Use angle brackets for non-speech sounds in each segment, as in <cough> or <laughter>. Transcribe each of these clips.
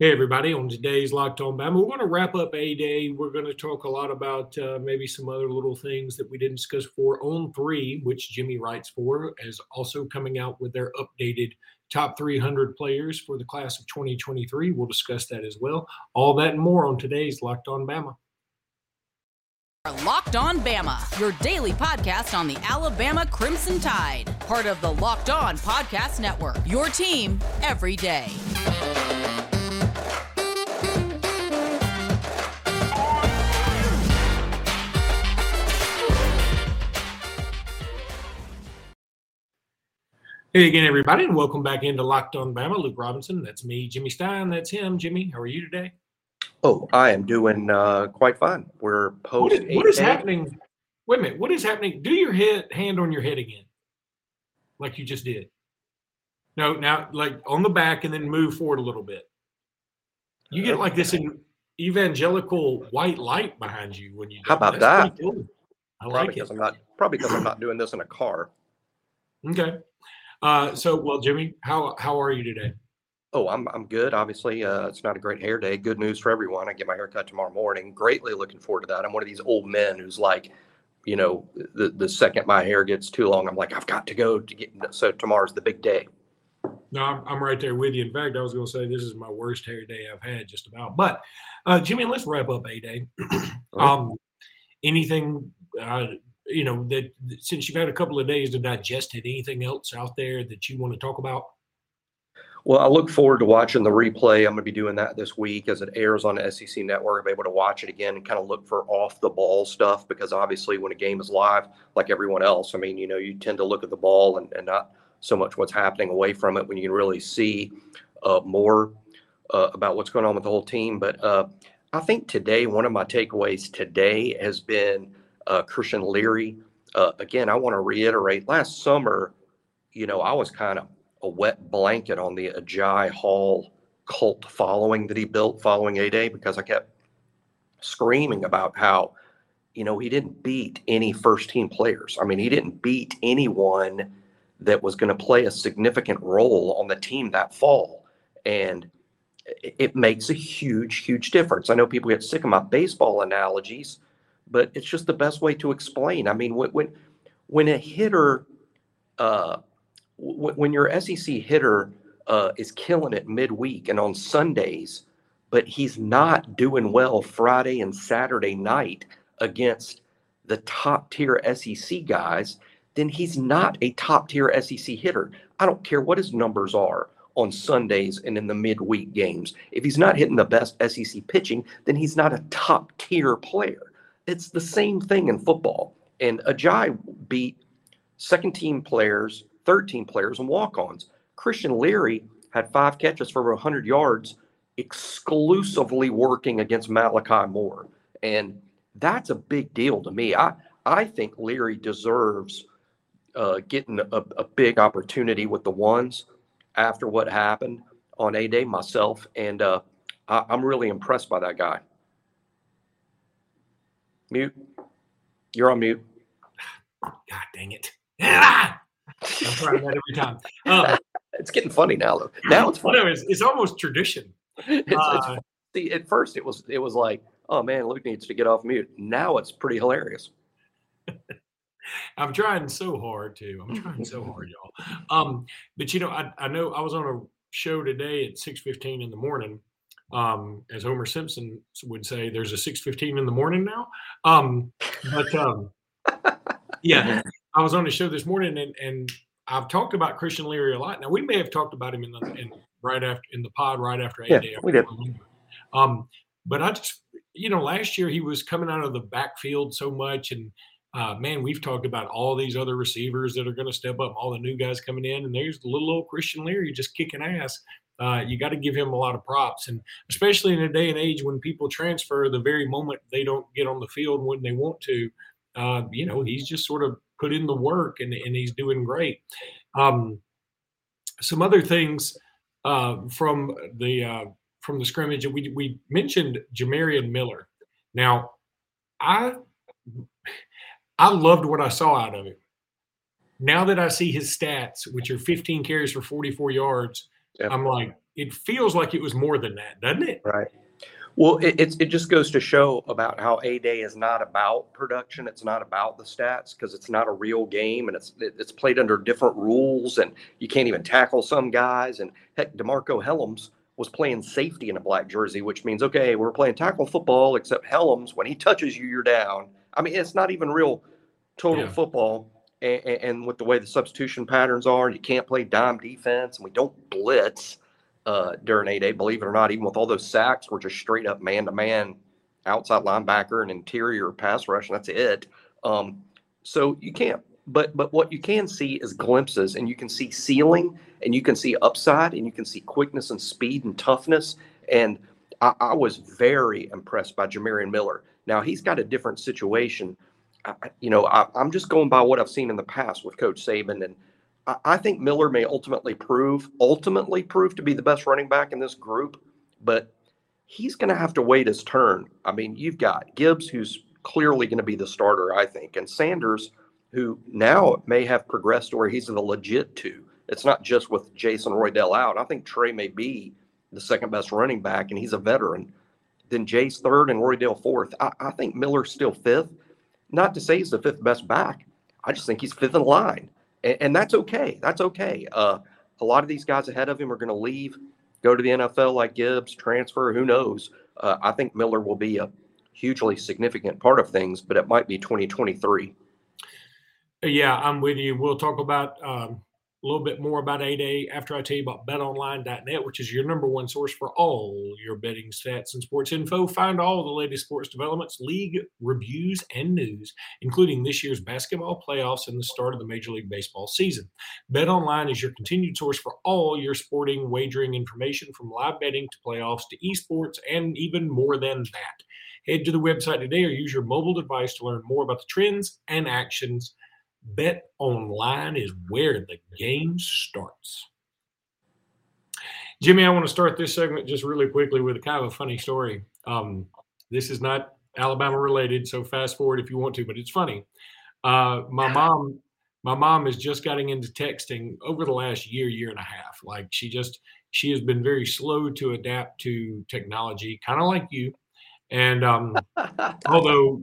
Hey, everybody. On today's Locked On Bama, we're going to wrap up A Day. We're going to talk a lot about uh, maybe some other little things that we didn't discuss for On Three, which Jimmy writes for, is also coming out with their updated top 300 players for the class of 2023. We'll discuss that as well. All that and more on today's Locked On Bama. Locked On Bama, your daily podcast on the Alabama Crimson Tide, part of the Locked On Podcast Network, your team every day. Hey again, everybody, and welcome back into Locked On Bama. Luke Robinson, that's me. Jimmy Stein, that's him. Jimmy, how are you today? Oh, I am doing uh, quite fine. We're post. What is, what is happening? Wait a minute. What is happening? Do your head hand on your head again, like you just did. No, now like on the back, and then move forward a little bit. You get like this evangelical white light behind you when you. How about that? Cool. I probably like it. I'm not probably because I'm not doing this in a car. Okay. Uh, so, well, Jimmy, how how are you today? Oh, I'm I'm good. Obviously, uh, it's not a great hair day. Good news for everyone. I get my hair cut tomorrow morning. Greatly looking forward to that. I'm one of these old men who's like, you know, the the second my hair gets too long, I'm like, I've got to go to get. So tomorrow's the big day. No, I'm, I'm right there with you. In fact, I was going to say this is my worst hair day I've had just about. But uh, Jimmy, let's wrap up a day. <clears throat> um, anything uh, you know that since you've had a couple of days to digest it anything else out there that you want to talk about? Well i look forward to watching the replay. I'm going to be doing that this week as it airs on the sec network. Be able to watch it again and kind of look for off the ball stuff because obviously when a game is live like everyone else i mean you know you tend to look at the ball and, and not so much what's happening away from it when you can really see uh, more uh, about what's going on with the whole team. But uh, i think today one of my takeaways today has been uh, Christian Leary. Uh, again, I want to reiterate last summer, you know, I was kind of a wet blanket on the Agiye Hall cult following that he built following A Day because I kept screaming about how, you know, he didn't beat any first team players. I mean, he didn't beat anyone that was going to play a significant role on the team that fall. And it makes a huge, huge difference. I know people get sick of my baseball analogies but it's just the best way to explain. I mean, when when a hitter, uh, when your SEC hitter uh, is killing it midweek and on Sundays, but he's not doing well Friday and Saturday night against the top tier SEC guys, then he's not a top tier SEC hitter. I don't care what his numbers are on Sundays and in the midweek games. If he's not hitting the best SEC pitching, then he's not a top tier player. It's the same thing in football. And Agiye beat second team players, third team players, and walk ons. Christian Leary had five catches for 100 yards exclusively working against Malachi Moore. And that's a big deal to me. I, I think Leary deserves uh, getting a, a, big opportunity with the ones after what happened on A Day myself. And uh, I, I'm really impressed by that guy. Mute. You're on mute. God dang it. I'm trying that every time. Um, <laughs> it's getting funny now, though. Now it's funny. No, it's, it's almost tradition. <laughs> It's, uh, it's, see, at first it was it was like, oh man, Luke needs to get off mute. Now it's pretty hilarious. I'm trying so hard to. I'm trying so hard, y'all. Um, but you know, I, I know I was on a show today at 6:15 in the morning, um, as Homer Simpson would say, there's a 6:15 in the morning now. Um, but um, yeah, <laughs> I was on a show this morning, and, and I've talked about Christian Leary a lot. Now we may have talked about him in the in, right after in the pod right after yeah, day. We did. Um, but I just, you know, last year he was coming out of the backfield so much, and uh, man, we've talked about all these other receivers that are going to step up, all the new guys coming in, and there's the little old Christian Leary just kicking ass uh, you got to give him a lot of props. And especially in a day and age when people transfer the very moment they don't get on the field when they want to, uh, you know, he's just sort of put in the work and, and he's doing great. Um, some other things uh, from the uh, from the scrimmage we we mentioned Jamarion Miller. Now, I I loved what I saw out of him. Now that I see his stats, which are 15 carries for 44 yards, Yep. I'm like, it feels like it was more than that, doesn't it? Right. Well, it, it's, it just goes to show about how A Day is not about production. It's not about the stats because it's not a real game and it's it's played under different rules and you can't even tackle some guys. And heck, Demarco Hellams was playing safety in a black jersey, which means okay, we're playing tackle football. Except Hellams, when he touches you, you're down. I mean, it's not even real total yeah. football. And, and, with the way the substitution patterns are, you can't play dime defense, and we don't blitz uh, during A Day. Believe it or not, even with all those sacks, we're just straight up man to man outside linebacker and interior pass rush, and that's it. Um, so you can't. But but what you can see is glimpses, and you can see ceiling, and you can see upside, and you can see quickness and speed and toughness. And I, I was very impressed by Jamarion Miller. Now he's got a different situation. I, you know, I, I'm just going by what I've seen in the past with Coach Saban and I think Miller may ultimately prove ultimately prove to be the best running back in this group, but he's going to have to wait his turn. I mean, you've got Gibbs, who's clearly going to be the starter, I think, and Sanders, who now may have progressed to where he's the legit two. It's not just with Jason Roydell out. I think Trey may be the second best running back, and he's a veteran. Then Jase third and Roydell fourth. I, I think Miller's still fifth. Not to say he's the fifth best back. I just think he's fifth in line and, and that's okay. That's okay. Uh, a lot of these guys ahead of him are going to leave, go to the NFL like Gibbs, transfer. Who knows? Uh, I think Miller will be a hugely significant part of things, but it might be 2023. Yeah, I'm with you. We'll talk about um, a little bit more about A Day after I tell you about betonline.net, which is your number one source for all your betting stats and sports info. Find all the latest sports developments, league reviews, and news, including this year's basketball playoffs and the start of the Major League Baseball season. BetOnline is your continued source for all your sporting wagering information from live betting to playoffs to esports and even more than that. Head to the website today or use your mobile device to learn more about the trends and actions Bet online is where the game starts. Jimmy, I want to start this segment just really quickly with a kind of a funny story. Um, this is not Alabama related, so fast forward if you want to, but it's funny. Uh, my mom, my mom is just getting into texting over the last year, year and a half. Like she just, she has been very slow to adapt to technology, kind of like you. And um, <laughs> although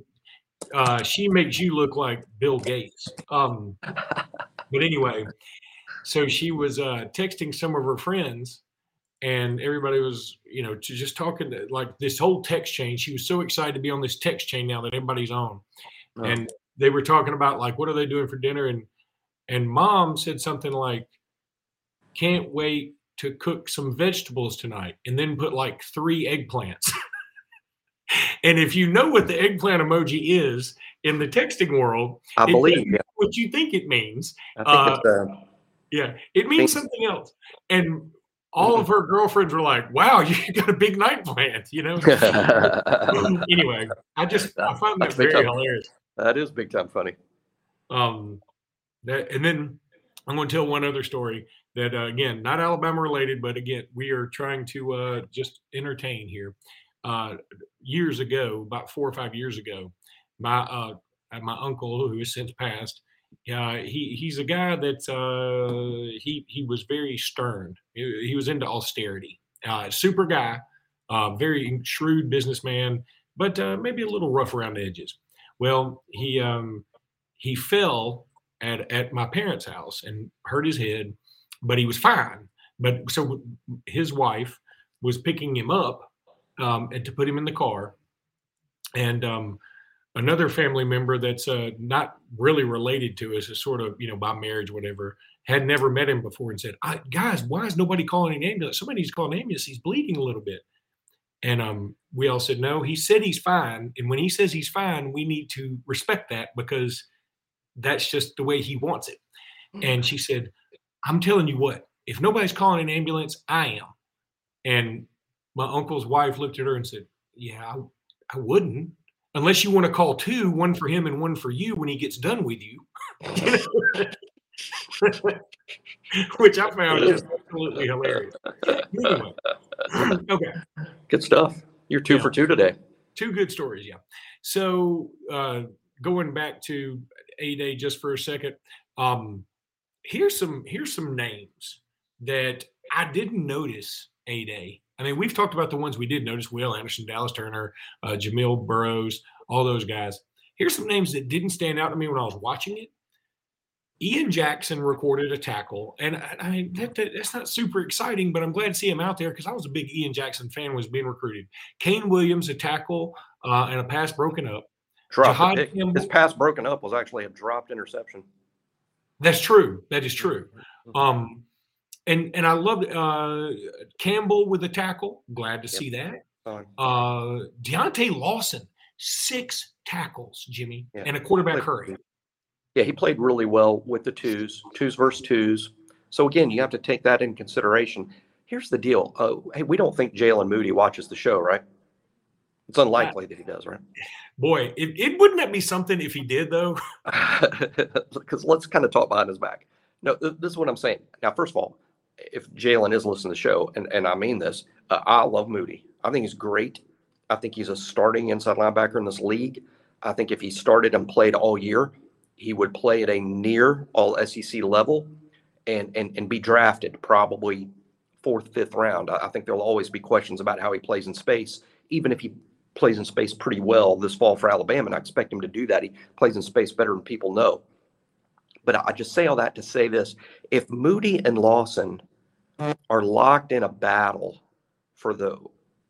uh, she makes you look like Bill Gates. Um, <laughs> but anyway, so she was uh, texting some of her friends, and everybody was, you know, just talking to, like this whole text chain. She was so excited to be on this text chain now that everybody's on, oh. and they were talking about like what are they doing for dinner, and and mom said something like, "Can't wait to cook some vegetables tonight," and then put like three eggplants. <laughs> And if you know what the eggplant emoji is in the texting world, I believe yeah. what you think it means. Uh, uh, yeah, it means something else. And all of her girlfriends were like, "Wow, <laughs> you got a big night planned," you know. <laughs> <laughs> anyway, I just I find that very hilarious. That is big time funny. Um, that and then I'm going to tell one other story that uh, again not Alabama related, but again we are trying to uh, just entertain here uh, years ago, about four or five years ago, my uh, my uncle, who has since passed, uh, he he's a guy that uh, he he was very stern. He, he was into austerity. Uh, super guy, uh, very shrewd businessman, but uh, maybe a little rough around the edges. Well, he um, he fell at at my parents' house and hurt his head, but he was fine. But so his wife was picking him up um, and to put him in the car. And um, another family member that's uh, not really related to us, is sort of you know by marriage, whatever, had never met him before, and said, "Guys, why is nobody calling an ambulance? Somebody needs to call an ambulance. He's bleeding a little bit." And um, we all said, "No, he said he's fine." And when he says he's fine, we need to respect that because that's just the way he wants it. And she said, "I'm telling you what, if nobody's calling an ambulance, I am." And my uncle's wife looked at her and said, Yeah, I, I wouldn't, unless you want to call two, one for him and one for you when he gets done with you. <laughs> Which I found just absolutely hilarious. Anyway, <laughs> okay. Good stuff. You're two yeah. for two today. Two good stories, yeah. So uh, going back to A Day just for a second, um, here's some here's some names that I didn't notice A Day. I mean, we've talked about the ones we did notice: Will Anderson, Dallas Turner, uh, Jamil Burroughs, all those guys. Here's some names that didn't stand out to me when I was watching it. Ian Jackson recorded a tackle, and I mean that, that, that's not super exciting, but I'm glad to see him out there because I was a big Ian Jackson fan. Was being recruited. Kaine Williams a tackle uh, and a pass broken up. Dropped His pass broken up was actually a dropped interception. That's true. That is true. Mm-hmm. Um, and and I love uh, Campbell with the tackle. Glad to yep. see that. Uh, Deontae Lawson, six tackles, Jimmy, yeah. and a quarterback hurry. Yeah, he played really well with the twos, twos versus twos. So again, you have to take that in consideration. Here's the deal. Uh, hey, we don't think Jaylen Moody watches the show, right? It's unlikely that he does, right? Boy, it, it wouldn't that be something if he did, though? <laughs> Because let's kind of talk behind his back. No, this is what I'm saying. Now, first of all, if Jaylen is listening to the show, and, and I mean this, uh, I love Moody. I think he's great. I think he's a starting inside linebacker in this league. I think if he started and played all year, he would play at a near all SEC level and, and, and be drafted probably fourth, fifth round. I, I think there'll always be questions about how he plays in space, even if he plays in space pretty well this fall for Alabama, and I expect him to do that. He plays in space better than people know. But I just say all that to say this if Moody and Lawson are locked in a battle for the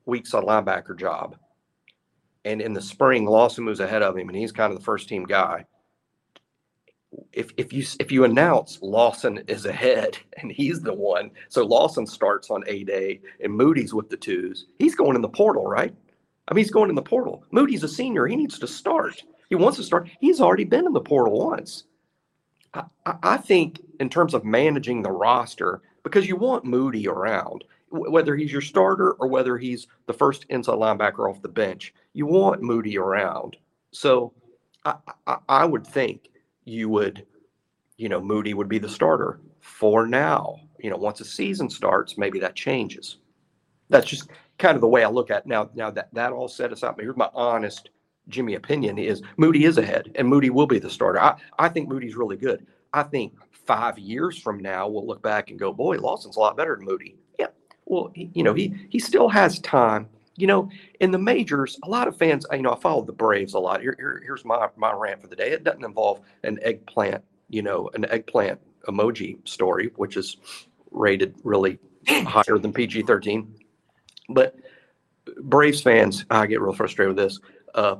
weak on linebacker job, and in the spring, Lawson moves ahead of him, and he's kind of the first team guy if if you if you announce Lawson is ahead <laughs> and he's the one, so Lawson starts on a day and Moody's with the twos, he's going in the portal, right? I mean, he's going in the portal. Moody's a senior; he needs to start. He wants to start. He's already been in the portal once. I, think in terms of managing the roster, because you want Moody around, whether he's your starter or whether he's the first inside linebacker off the bench, you want Moody around. So I, I, I would think you would, you know, Moody would be the starter for now. You know, once the season starts, maybe that changes. That's just kind of the way I look at it. now. Now that that all set us up, here's my honest Jimmy opinion: is Moody is ahead, and Moody will be the starter. I I think Moody's really good. I think five years from now we'll look back and go, boy, Lawson's a lot better than Moody. Yeah, well, he, you know, he he still has time you know, in the majors, a lot of fans, you know, I follow the Braves a lot. Here, here, here's my, my rant for the day. It doesn't involve an eggplant, you know, an eggplant emoji story, which is rated really higher than PG 13. But Braves fans, I get real frustrated with this. Uh,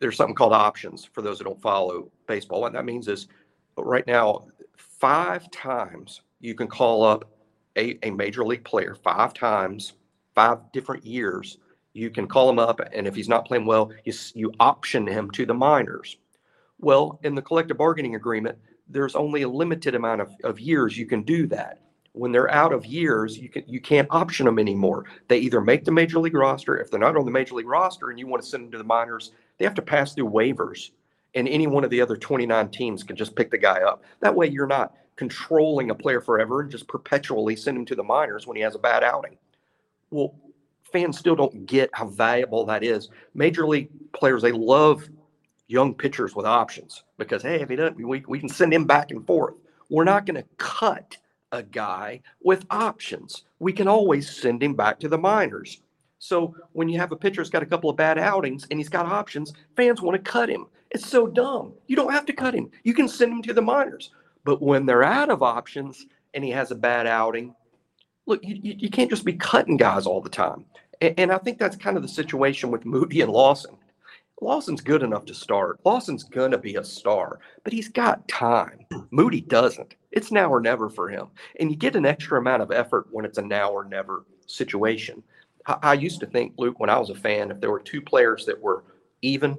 there's something called options for those that don't follow baseball. What that means is right now, five times you can call up a, a major league player, five times five different years, you can call him up, and if he's not playing well, you, you option him to the minors. Well, in the collective bargaining agreement, there's only a limited amount of, of years you can do that. When they're out of years, you can you can't option them anymore. They either make the major league roster. If they're not on the major league roster and you want to send them to the minors, they have to pass through waivers, and any one of the other 29 teams can just pick the guy up. That way, you're not controlling a player forever and just perpetually send him to the minors when he has a bad outing. Well, fans still don't get how valuable that is. Major league players, they love young pitchers with options because, hey, if he doesn't, we, we can send him back and forth. We're not going to cut a guy with options. We can always send him back to the minors. So when you have a pitcher that's got a couple of bad outings and he's got options, fans want to cut him. It's so dumb. You don't have to cut him. You can send him to the minors. But when they're out of options and he has a bad outing, look, you, you can't just be cutting guys all the time. And, and I think that's kind of the situation with Moody and Lawson. Lawson's good enough to start. Lawson's going to be a star, but he's got time. <clears throat> Moody doesn't. It's now or never for him. And you get an extra amount of effort when it's a now or never situation. I, I used to think, Luke, when I was a fan, if there were two players that were even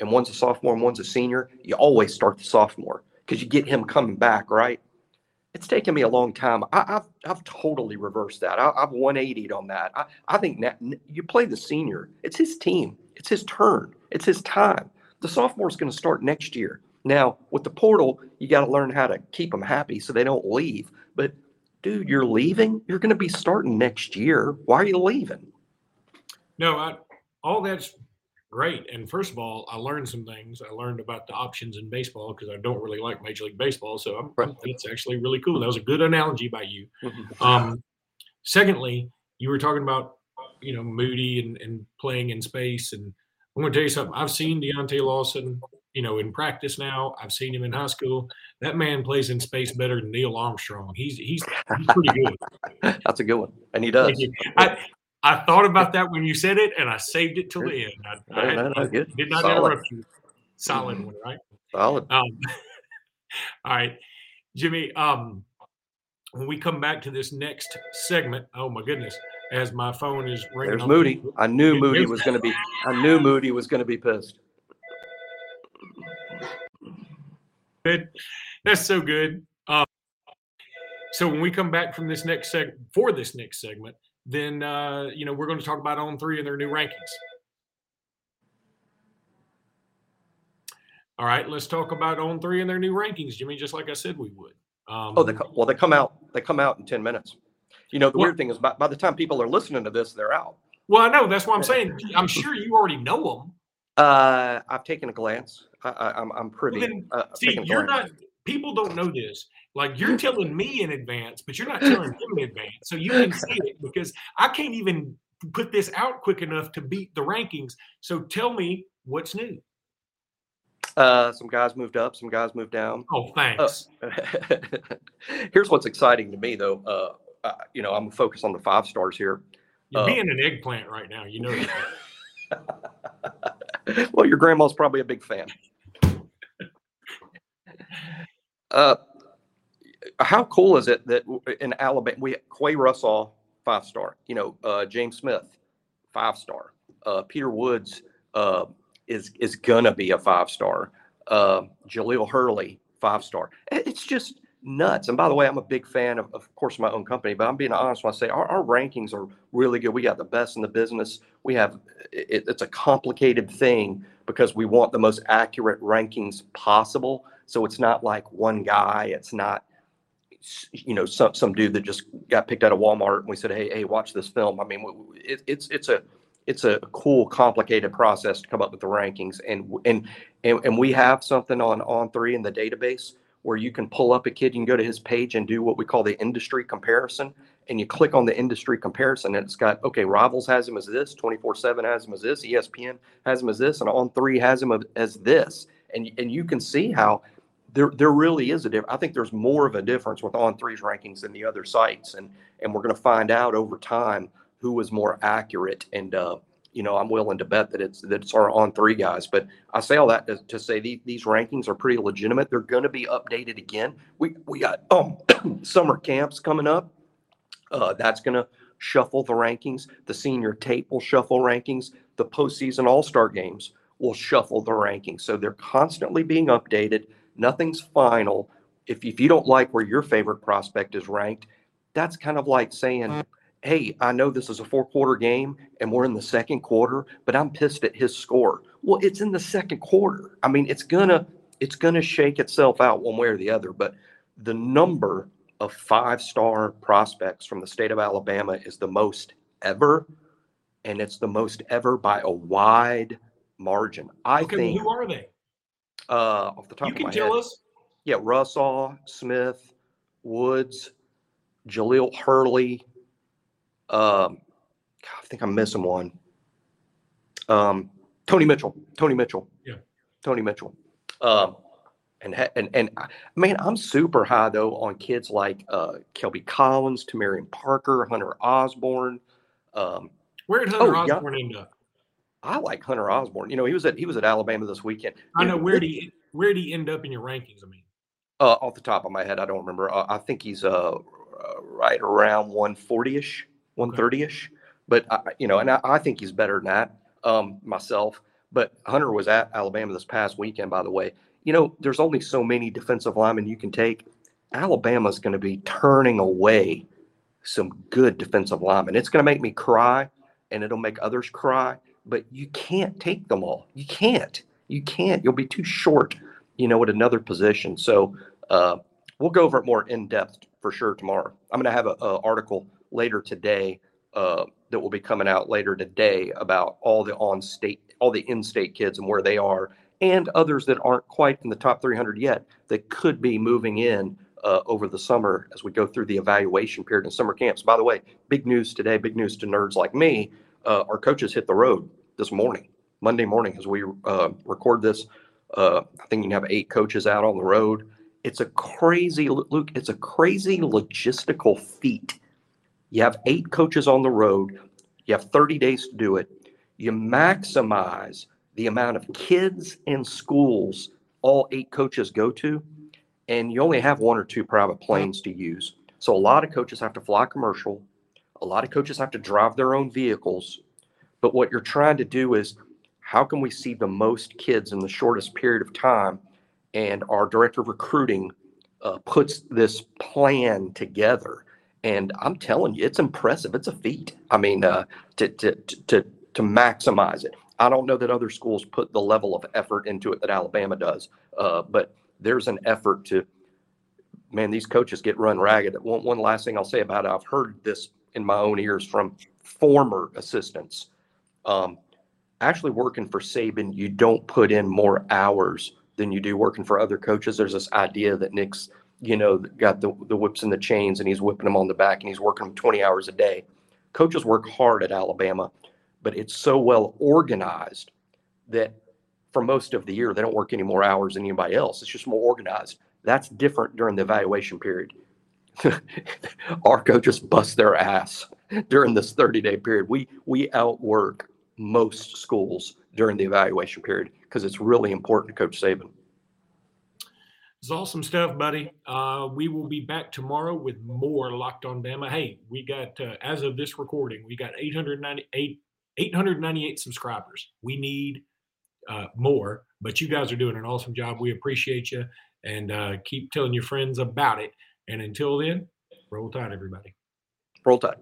and one's a sophomore and one's a senior, you always start the sophomore because you get him coming back, right? it's taken me a long time. I, have I've totally reversed that. I, have 180'd on that. I, I think that you play the senior. It's his team. It's his turn. It's his time. The sophomore is going to start next year. Now with the portal, you got to learn how to keep them happy so they don't leave. But dude, you're leaving. You're going to be starting next year. Why are you leaving? No, I, all that's great. And first of all, I learned some things. I learned about the options in baseball because I don't really like Major League Baseball. So I'm, right. it's actually really cool. That was a good analogy by you. Mm-hmm. Um, secondly, you were talking about, you know, Moody and, and playing in space. And I'm going to tell you something. I've seen Deontae Lawson, you know, in practice now. I've seen him in high school. That man plays in space better than Neil Armstrong. He's he's, he's pretty good. <laughs> That's a good one, and he does. I, I thought about that when you said it, and I saved it till the end. I, I, <laughs> no, no, good. did not Solid. interrupt you. Solid one, right? Solid. Um, <laughs> all right, Jimmy. Um, when we come back to this next segment, oh my goodness, as my phone is ringing. There's Moody. I knew Moody was going to be. I knew Moody was going to be pissed. Good. That's so good. Um, so when we come back from this next seg for this next segment, then uh, you know we're going to talk about on three and their new rankings. All right, let's talk about on three and their new rankings, Jimmy. Just like I said, we would. Um, Oh, they co- well, they come out. They come out in ten minutes. You know, the Well- weird thing is, by, by the time people are listening to this, they're out. well, I know that's what I'm saying. I'm sure you already know them. Uh, I've taken a glance. I, I, I'm, I'm privy. then, uh, See, you're glance. not. People don't know this. Like you're telling me in advance, but you're not telling them in advance, so you can <laughs> see it because I can't even put this out quick enough to beat the rankings. So tell me what's new. Uh, some guys moved up. Some guys moved down. Oh, thanks. <laughs> Here's what's exciting to me, though. Uh, you know, I'm focused on the five stars here. You're uh, being an eggplant right now. You know that. <laughs> well, your grandma's probably a big fan. Uh, how cool is it that in Alabama we Qua Russell five star, you know, uh, James Smith five star, uh, Peter Woods uh, is is gonna be a five star, uh, Jaleel Hurley five star. It's just nuts. And by the way, I'm a big fan of, of course, my own company, but I'm being honest when I say our, our rankings are really good. We got the best in the business. We have it, it's a complicated thing because we want the most accurate rankings possible. So it's not like one guy. It's not you know some some dude that just got picked out of Walmart and we said, hey hey, watch this film. I mean, it, it's it's a it's a cool, complicated process to come up with the rankings, and and and, and we have something on on three in the database where you can pull up a kid, you can go to his page and do what we call the industry comparison. And you click on the industry comparison, and it's got okay, Rivals has him as this, 24 7 has him as this, ESPN has him as this, and On Three has him as this. And, and you can see how there, there really is a difference. I think there's more of a difference with On Three's rankings than the other sites. And, and we're going to find out over time who was more accurate. And, uh, you know, I'm willing to bet that it's that it's our on three guys. But I say all that to, to say these, these rankings are pretty legitimate. They're going to be updated again. We we got um <clears throat> summer camps coming up. Uh, that's going to shuffle the rankings. The senior tape will shuffle rankings. The postseason All Star games will shuffle the rankings. So they're constantly being updated. Nothing's final. If if you don't like where your favorite prospect is ranked, that's kind of like saying hey, I know this is a four quarter game and we're in the second quarter, but I'm pissed at his score. Well, it's in the second quarter. I mean, it's gonna it's gonna shake itself out one way or the other. But the number of five star prospects from the state of Alabama is the most ever, and it's the most ever by a wide margin. I okay, think who are they? uh, off the top You of can tell us. yeah, Russell, Smith, Woods, Jaleel Hurley. Um, I think I'm missing one. Um, Tony Mitchell. Tony Mitchell. Yeah. Tony Mitchell. Um, and and and I- man, I'm super high though on kids like uh, Kelby Collins, Tamarian Parker, Hunter Osborne. Um, Where did Hunter Oh, yeah. Osborne end up? I like Hunter Osborne. You know, he was at he was at Alabama this weekend. I know where did he where did he end up in your rankings? I mean, Uh, off the top of my head, I don't remember. Uh, I think he's uh, uh right around 140ish, 130ish. But I, you know, and I, I think he's better than that um, myself. But Hunter was at Alabama this past weekend, by the way. You know, there's only so many defensive linemen you can take. Alabama's going to be turning away some good defensive linemen. It's going to make me cry, and it'll make others cry. But you can't take them all. You can't. You can't. You'll be too short. You know, at another position. So uh, we'll go over it more in depth for sure tomorrow. I'm going to have an article later today uh, that will be coming out later today about all the on-state, all the in-state kids and where they are, and others that aren't quite in the top 300 yet that could be moving in uh, over the summer as we go through the evaluation period and summer camps. By the way, big news today, big news to nerds like me. Uh, our coaches hit the road this morning, Monday morning, as we uh, record this. Uh, I think you have eight coaches out on the road. It's a crazy, Luke, it's a crazy logistical feat. You have eight coaches on the road, you have 30 days to do it. You maximize the amount of kids and schools all eight coaches go to, and you only have one or two private planes to use. So a lot of coaches have to fly commercial. A lot of coaches have to drive their own vehicles. But what you're trying to do is how can we see the most kids in the shortest period of time? And our director of recruiting uh, puts this plan together. And I'm telling you, it's impressive. It's a feat. I mean, uh, to, to, to, to maximize it. I don't know that other schools put the level of effort into it that Alabama does, uh, but there's an effort to. Man, these coaches get run ragged. One, one last thing I'll say about it, I've heard this in my own ears from former assistants. Um, actually, working for Saban, you don't put in more hours than you do working for other coaches. There's this idea that Nick's, you know, got the, the whips and the chains and he's whipping them on the back and he's working them 20 hours a day. Coaches work hard at Alabama but it's so well organized that for most of the year they don't work any more hours than anybody else. It's just more organized. That's different during the evaluation period. <laughs> Our coaches bust their ass during this 30 day period. We we outwork most schools during the evaluation period because it's really important to Coach Saban. It's awesome stuff, buddy. Uh, we will be back tomorrow with more Locked On Bama. Hey, we got uh, as of this recording, we got 898 898 subscribers. We need uh, more, but you guys are doing an awesome job. We appreciate you and uh, keep telling your friends about it. And until then, roll tide, everybody. Roll tide.